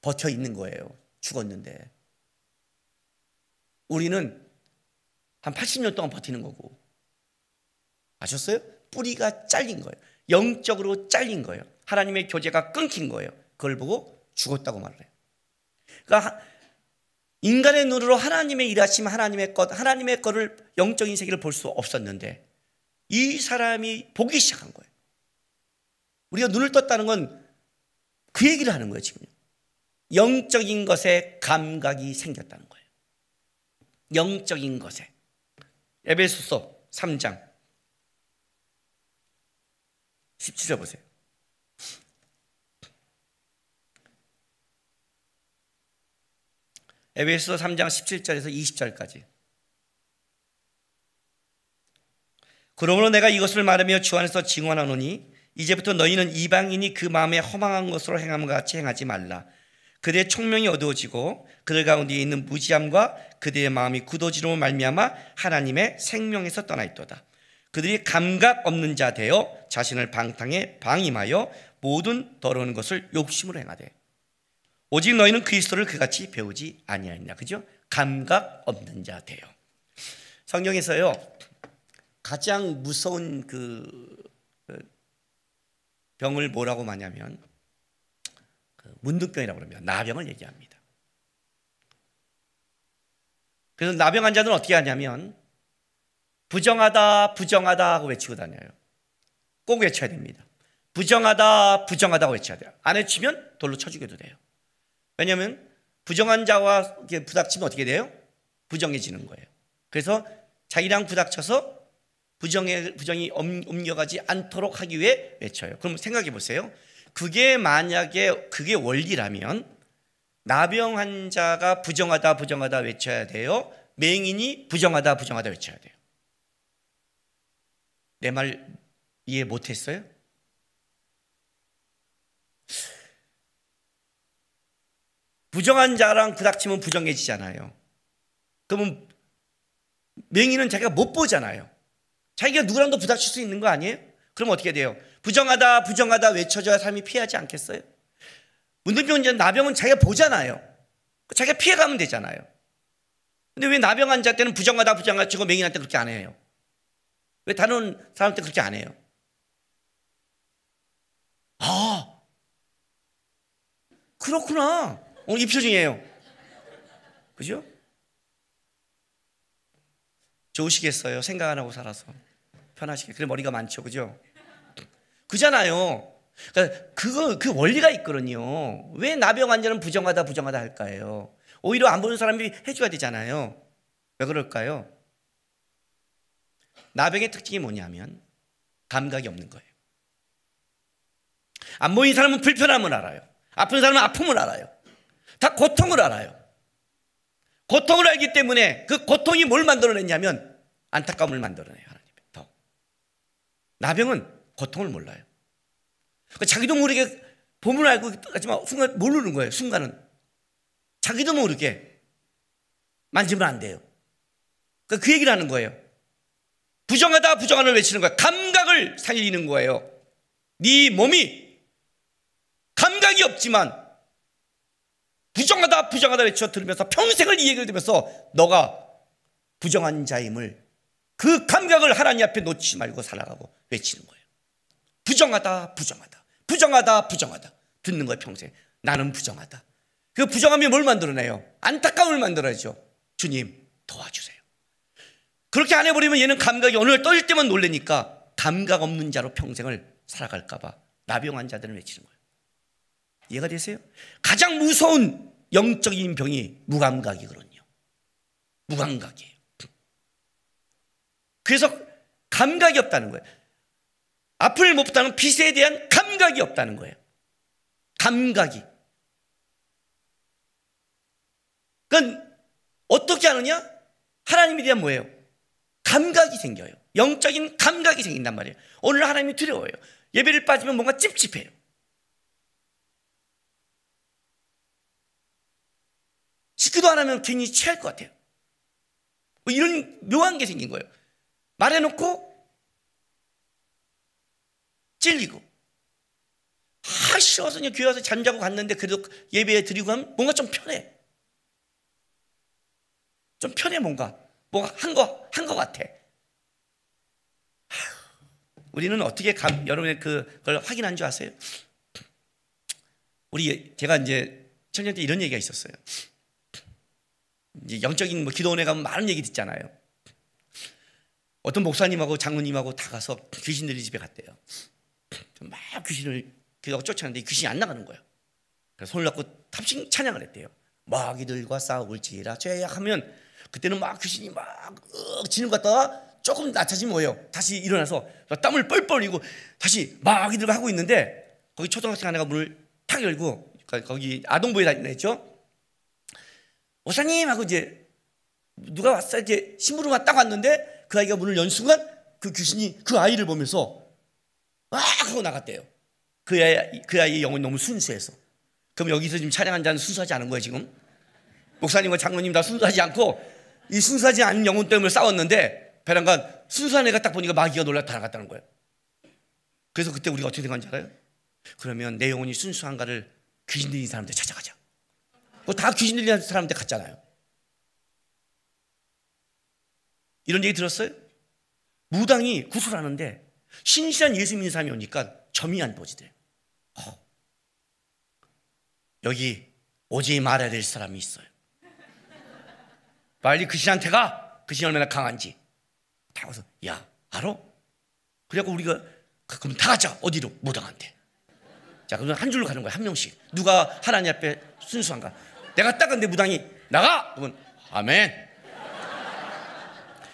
버텨 있는 거예요. 죽었는데 우리는 한 80년 동안 버티는 거고 아셨어요? 뿌리가 잘린 거예요. 영적으로 잘린 거예요. 하나님의 교제가 끊긴 거예요. 그걸 보고 죽었다고 말을 해요. 그러니까 인간의 눈으로 하나님의 일하심, 하나님의 것, 하나님의 것을 영적인 세계를 볼 수 없었는데 이 사람이 보기 시작한 거예요. 우리가 눈을 떴다는 건 그 얘기를 하는 거예요, 지금. 영적인 것에 감각이 생겼다는 거예요. 영적인 것에. 에베소서 3장 17절 보세요. 에베소 3장 17절에서 20절까지. 그러므로 내가 이것을 말하며 주 안에서 증언하노니 이제부터 너희는 이방인이 그 마음에 허망한 것으로 행함과 같이 행하지 말라. 그들의 총명이 어두워지고 그들 가운데 있는 무지함과 그들의 마음이 굳어지로 말미암아 하나님의 생명에서 떠나 있도다. 그들이 감각 없는 자 되어 자신을 방탕에 방임하여 모든 더러운 것을 욕심으로 행하되 오직 너희는 그리스도를 그같이 배우지 아니하느냐. 그죠? 감각 없는 자 돼요. 성경에서요. 가장 무서운 그, 그 병을 뭐라고 말냐면 그 문득병이라고 그러면 나병을 얘기합니다. 그래서 나병 환자들은 어떻게 하냐면 부정하다 부정하다 하고 외치고 다녀요. 꼭 외쳐야 됩니다. 부정하다 부정하다 외쳐야 돼요. 안 외치면 돌로 쳐 죽여도 돼요. 왜냐하면 부정한 자와 부닥치면 어떻게 돼요? 부정해지는 거예요. 그래서 자기랑 부닥쳐서 부정에, 부정이 옮겨가지 않도록 하기 위해 외쳐요. 그럼 생각해 보세요. 그게 만약에 그게 원리라면 나병 환자가 부정하다 부정하다 외쳐야 돼요. 맹인이 부정하다 부정하다 외쳐야 돼요. 내 말 이해 못했어요? 부정한 자랑 부닥치면 부정해지잖아요. 그러면 맹인은 자기가 못 보잖아요. 자기가 누구랑도 부닥칠 수 있는 거 아니에요? 그럼 어떻게 돼요? 부정하다 부정하다 외쳐줘야 삶이 피하지 않겠어요? 문둥병자 나병은 자기가 보잖아요. 자기가 피해가면 되잖아요. 근데 왜 나병 환자 때는 부정하다 부정하다 치고 맹인한테 그렇게 안 해요? 왜 다른 사람한테 그렇게 안 해요? 아 그렇구나. 오늘 이 표정이에요. 그죠? 좋으시겠어요. 생각 안 하고 살아서. 편하시게. 그래, 머리가 많죠. 그죠? 그잖아요. 그러니까 그거, 그 원리가 있거든요. 왜 나병 환자는 부정하다, 부정하다 할까요? 오히려 안 보는 사람이 해줘야 되잖아요. 왜 그럴까요? 나병의 특징이 뭐냐면 감각이 없는 거예요. 안 보이는 사람은 불편함을 알아요. 아픈 사람은 아픔을 알아요. 다 고통을 알아요. 고통을 알기 때문에 그 고통이 뭘 만들어냈냐면 안타까움을 만들어내요. 하나님. 더. 나병은 고통을 몰라요. 그러니까 자기도 모르게 봄을 알고 하지만 순간 모르는 거예요. 순간은. 자기도 모르게 만지면 안 돼요. 그러니까 그 얘기를 하는 거예요. 부정하다 부정하다 외치는 거예요. 감각을 살리는 거예요. 네 몸이 감각이 없지만 부정하다 부정하다 외쳐 들으면서 평생을 이 얘기를 들으면서 너가 부정한 자임을 그 감각을 하나님 앞에 놓지 말고 살아가고 외치는 거예요. 부정하다 부정하다 부정하다 부정하다 듣는 거예요 평생 나는 부정하다. 그 부정함이 뭘 만들어내요? 안타까움을 만들어야죠. 주님 도와주세요. 그렇게 안 해버리면 얘는 감각이 어느 날떨 때만 놀래니까 감각 없는 자로 평생을 살아갈까봐 나병 환자들을 외치는 거예요. 이해가 되세요? 가장 무서운 영적인 병이 무감각이거든요. 무감각이에요. 그래서 감각이 없다는 거예요. 앞을 못 보다는 빛에 대한 감각이 없다는 거예요. 감각이. 그건 어떻게 하느냐? 하나님에 대한 뭐예요? 감각이 생겨요. 영적인 감각이 생긴단 말이에요. 오늘 하나님이 두려워요. 예배를 빠지면 뭔가 찝찝해요. 식기도 안 하면 괜히 취할 것 같아요. 뭐 이런 묘한 게 생긴 거예요. 말해놓고 찔리고 아 쉬워서 그냥 교회 와서 잠자고 갔는데 그래도 예배 드리고 하면 뭔가 좀 편해. 좀 편해 뭔가 뭔가 한 거 한 거 같아. 우리는 어떻게 감, 여러분의 그, 그걸 확인한 줄 아세요? 우리 제가 이제 청년 때 이런 얘기가 있었어요. 이제 영적인 뭐 기도원에 가면 많은 얘기 듣잖아요. 어떤 목사님하고 장로님하고 다 가서 귀신들이 집에 갔대요. 막 귀신을 그가 쫓아내는데 귀신이 안 나가는 거예요. 그래서 손을 잡고 탑신 찬양을 했대요. 마귀들과 싸울지라 죄악하면 그때는 막 귀신이 막 지는 것 같다가 조금 낮아지면 뭐예요? 다시 일어나서 땀을 뻘뻘 흘리고 다시 마귀들과 하고 있는데 거기 초등학생 하나가 문을 탁 열고 거기 아동부에 다니죠. 오사님 하고 이제 누가 왔어 이제 심부름만 딱 왔는데 그 아이가 문을 연 순간 그 귀신이 그 아이를 보면서 막 하고 나갔대요. 그 아이 그 아이의 영혼이 너무 순수해서. 그럼 여기서 지금 촬영한 자는 순수하지 않은 거예요 지금? 목사님과 장로님 다 순수하지 않고 이 순수하지 않은 영혼 때문에 싸웠는데 배란간 순수한 애가 딱 보니까 마귀가 놀라 달아갔다는 거예요. 그래서 그때 우리가 어떻게 된 건지 알아요? 그러면 내 영혼이 순수한가를 귀신 들린 사람한테 찾아가자. 다 귀신 들린 사람한테 갔잖아요. 이런 얘기 들었어요? 무당이 구슬하는데 신실한 예수 믿는 사람이 오니까 점이 안 보지대. 어. 여기 오지 말아야 될 사람이 있어요. 빨리 그 신한테 가. 그신 얼마나 강한지. 다 와서 야 알아? 그래갖고 우리가 그, 그럼 다 가자. 어디로? 무당한테. 자 그러면 한 줄로 가는 거야 한 명씩. 누가 하나님 앞에 순수한가? 내가 딱 갔는데 무당이 나가. 그러면 아멘.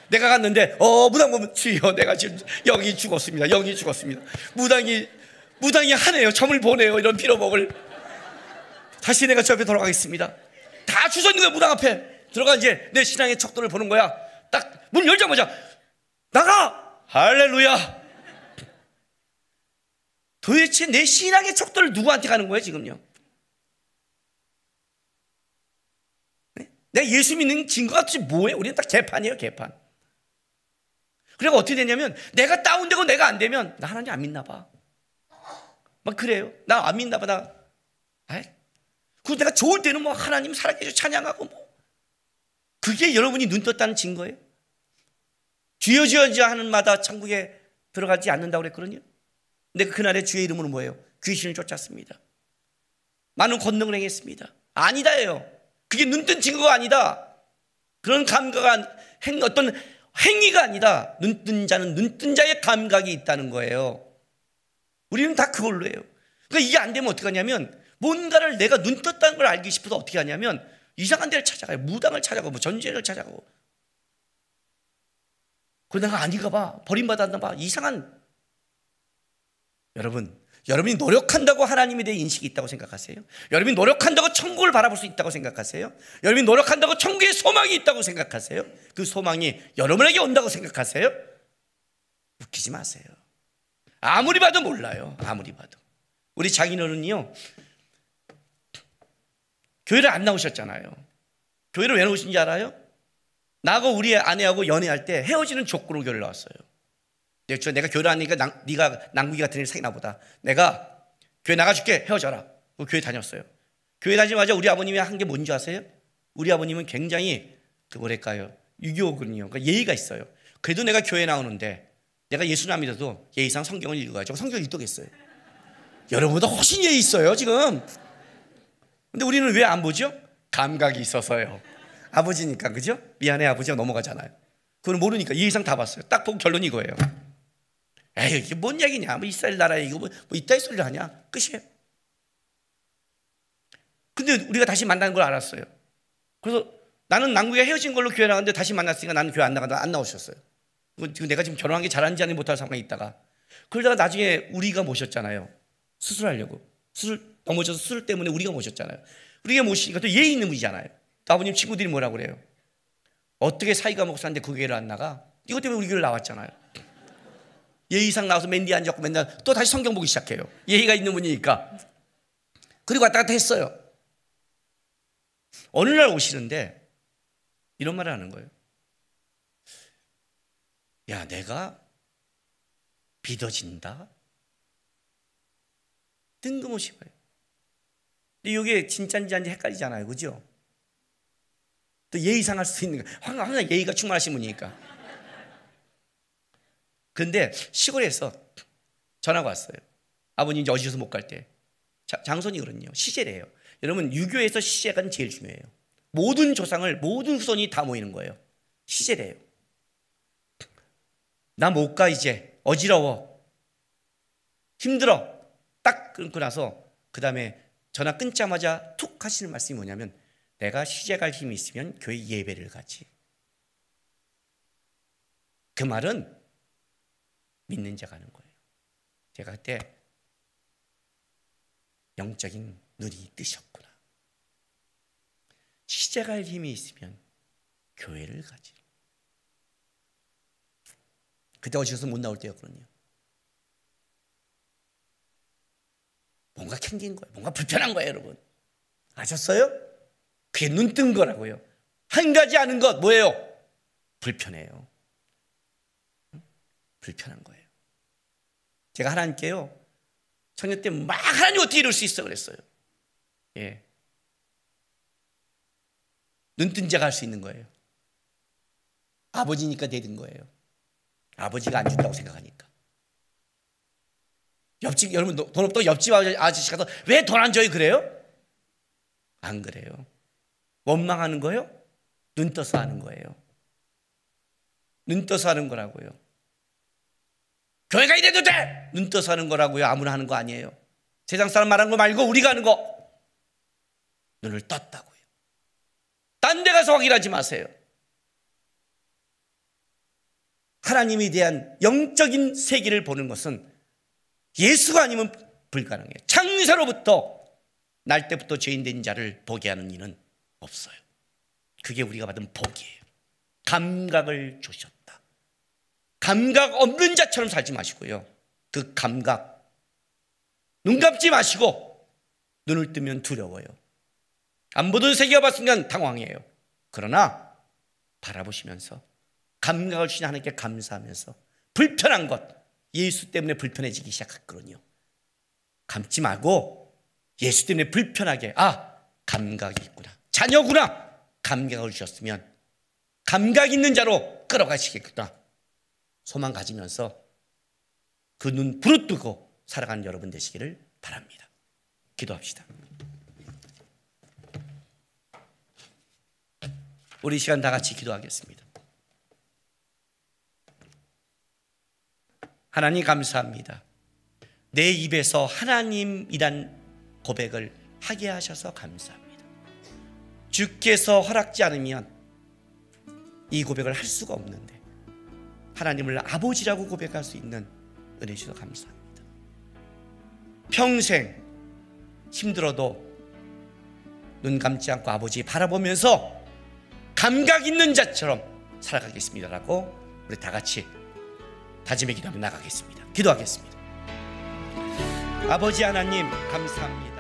내가 갔는데 어 무당 보면 주여 내가 지금 영이 죽었습니다. 영이 죽었습니다. 무당이 무당이 하네요. 점을 보내요. 이런 빌어먹을 다시 내가 저 앞에 돌아가겠습니다. 다 주서 있는 거야 무당 앞에 들어가 이제 내 신앙의 척도를 보는 거야. 딱 문 열자마자 나가 할렐루야. 도대체 내 신앙의 척도를 누구한테 가는 거야 지금요? 네? 내가 예수 믿는 증거가 도대체 뭐예요? 우리는 딱 개판이에요 개판. 그리고 어떻게 되냐면 내가 다운되고 내가 안 되면 나 하나님 안 믿나 봐. 막 그래요. 나 안 믿나 봐. 나. 아이. 그리고 내가 좋을 때는 뭐 하나님 살아계셔 찬양하고 뭐. 그게 여러분이 눈 떴다는 증거예요. 주여 주여 주여 하는 마다 천국에 들어가지 않는다고 그랬거든요. 근데 그날에 주의 이름으로 뭐예요? 귀신을 쫓았습니다. 많은 권능을 행했습니다. 아니다예요. 그게 눈뜬 증거가 아니다. 그런 감각한 행, 어떤 행위가 아니다. 눈뜬 자는 눈뜬 자의 감각이 있다는 거예요. 우리는 다 그걸로 해요. 그러니까 이게 안 되면 어떻게 하냐면 뭔가를 내가 눈 떴다는 걸 알기 싶어서 어떻게 하냐면 이상한 데를 찾아가요. 무당을 찾아가고 뭐 전쟁을 찾아가고. 그 내가 아닌가 봐. 버림받았나 봐. 이상한 여러분 여러분이 노력한다고 하나님에 대해 인식이 있다고 생각하세요? 여러분이 노력한다고 천국을 바라볼 수 있다고 생각하세요? 여러분이 노력한다고 천국의 소망이 있다고 생각하세요? 그 소망이 여러분에게 온다고 생각하세요? 웃기지 마세요. 아무리 봐도 몰라요. 아무리 봐도. 우리 장인어른이요. 교회를 안 나오셨잖아요. 교회를 왜 나오신지 알아요? 나하고 우리 아내하고 연애할 때 헤어지는 조건으로 교회를 나왔어요. 내가, 내가 교회를 하니까 난, 네가 낭귀 같은 일 사귀나 보다. 내가 교회 나가줄게 헤어져라. 그 교회 다녔어요. 교회 다니자마자 우리 아버님이 한 게 뭔지 아세요? 우리 아버님은 굉장히 그 뭐랄까요 유교거든요. 그러니까 예의가 있어요. 그래도 내가 교회 나오는데 내가 예수나 믿어도 예의상 성경을 읽어가지고 성경 읽도겠어요. 여러분보다 훨씬 예의 있어요 지금. 근데 우리는 왜 안 보죠? 감각이 있어서요. 아버지니까 그죠? 미안해 아버지가 넘어가잖아요. 그건 모르니까 예의상 다 봤어요. 딱 보고 결론이 이거예요. 에이 이게 뭔 얘기냐? 뭐 이스라엘 나라에 이거 뭐, 뭐 이따위 소리를 하냐? 끝이에요. 근데 우리가 다시 만나는 걸 알았어요. 그래서 나는 남국에 헤어진 걸로 교회 나갔는데 다시 만났으니까 나는 교회 안 나가다 안 나오셨어요. 지금 내가 지금 결혼한 게 잘하는지 아닌지 못할 상황에 있다가 그러다가 나중에 우리가 모셨잖아요. 수술하려고 수술 넘어져서 수술 때문에 우리가 모셨잖아요. 우리가 모시니까 또 예의 있는 분이잖아요. 아버님 친구들이 뭐라 그래요? 어떻게 사이가 사는데 그 교회를 안 나가? 이것 때문에 우리 교회를 나왔잖아요. 예의상 나와서 맨 뒤에 앉았고 맨날 또 다시 성경 보기 시작해요. 예의가 있는 분이니까. 그리고 왔다 갔다 했어요. 어느 날 오시는데 이런 말을 하는 거예요. 야, 내가 믿어진다? 뜬금없이 봐요. 근데 이게 진짜인지 아닌지 헷갈리잖아요. 그죠? 또 예의 상할 수 있는 거. 항상 예의가 충만하신 분이니까. 근데 시골에서 전화가 왔어요. 아버님 이제 어디서 못 갈 때. 장손이 그렇요 시제래요. 여러분 유교에서 시제가 제일 중요해요. 모든 조상을 모든 후손이 다 모이는 거예요. 시제래요. 나 못 가 이제 어지러워 힘들어 딱 끊고 나서 그 다음에 전화 끊자마자 툭 하시는 말씀이 뭐냐면 내가 갈 힘이 있으면 교회 예배를 가지. 그 말은 믿는 자가 하는 거예요. 제가 그때 영적인 눈이 뜨셨구나. 시작할 힘이 있으면 교회를 가지. 그때 어디서 못 나올 때였거든요. 뭔가 캥긴 거예요. 뭔가 불편한 거예요, 여러분. 아셨어요? 그게 눈 뜬 거라고요. 한 가지 아는 것 뭐예요? 불편해요. 불편한 거예요. 제가 하나님께요. 청년 때 막 하나님 어떻게 이럴 수 있어 그랬어요. 예. 눈뜬 자가 할 수 있는 거예요. 아버지니까 되는 거예요. 아버지가 안 준다고 생각하니까. 옆집 여러분 돈 없다고 옆집 아저씨 가서 왜 돈 안 줘요 그래요? 안 그래요. 원망하는 거요? 눈 떠서 하는 거예요. 눈 떠서 하는 거라고요. 교회가 이래도 돼! 눈 떠서 하는 거라고요. 아무나 하는 거 아니에요. 세상 사람 말하는 거 말고 우리가 하는 거. 눈을 떴다고요. 딴 데 가서 확인하지 마세요. 하나님에 대한 영적인 세계를 보는 것은 예수가 아니면 불가능해요. 창세로부터 날 때부터 죄인 된 자를 보게 하는 이는 없어요. 그게 우리가 받은 복이에요. 감각을 주셨다. 감각 없는 자처럼 살지 마시고요. 그 감각 눈 감지 마시고 눈을 뜨면 두려워요. 안 보던 세계가 봤으면 당황해요. 그러나 바라보시면서 감각을 주신 하나님께 감사하면서 불편한 것 예수 때문에 불편해지기 시작했거든요. 감지 말고 예수 때문에 불편하게 아 감각이 있구나 자녀구나 감각을 주셨으면 감각 있는 자로 끌어가시겠구나 소망 가지면서 그 눈 부릅뜨고 살아가는 여러분 되시기를 바랍니다. 기도합시다. 우리 시간 다 같이 기도하겠습니다. 하나님 감사합니다. 내 입에서 하나님이란 고백을 하게 하셔서 감사합니다. 주께서 허락지 않으면 이 고백을 할 수가 없는데 하나님을 아버지라고 고백할 수 있는 은혜 주셔서 감사합니다. 평생 힘들어도 눈 감지 않고 아버지 바라보면서 감각 있는 자처럼 살아가겠습니다라고 우리 다 같이 다짐의 기도하며 나가겠습니다. 기도하겠습니다. 아버지 하나님 감사합니다.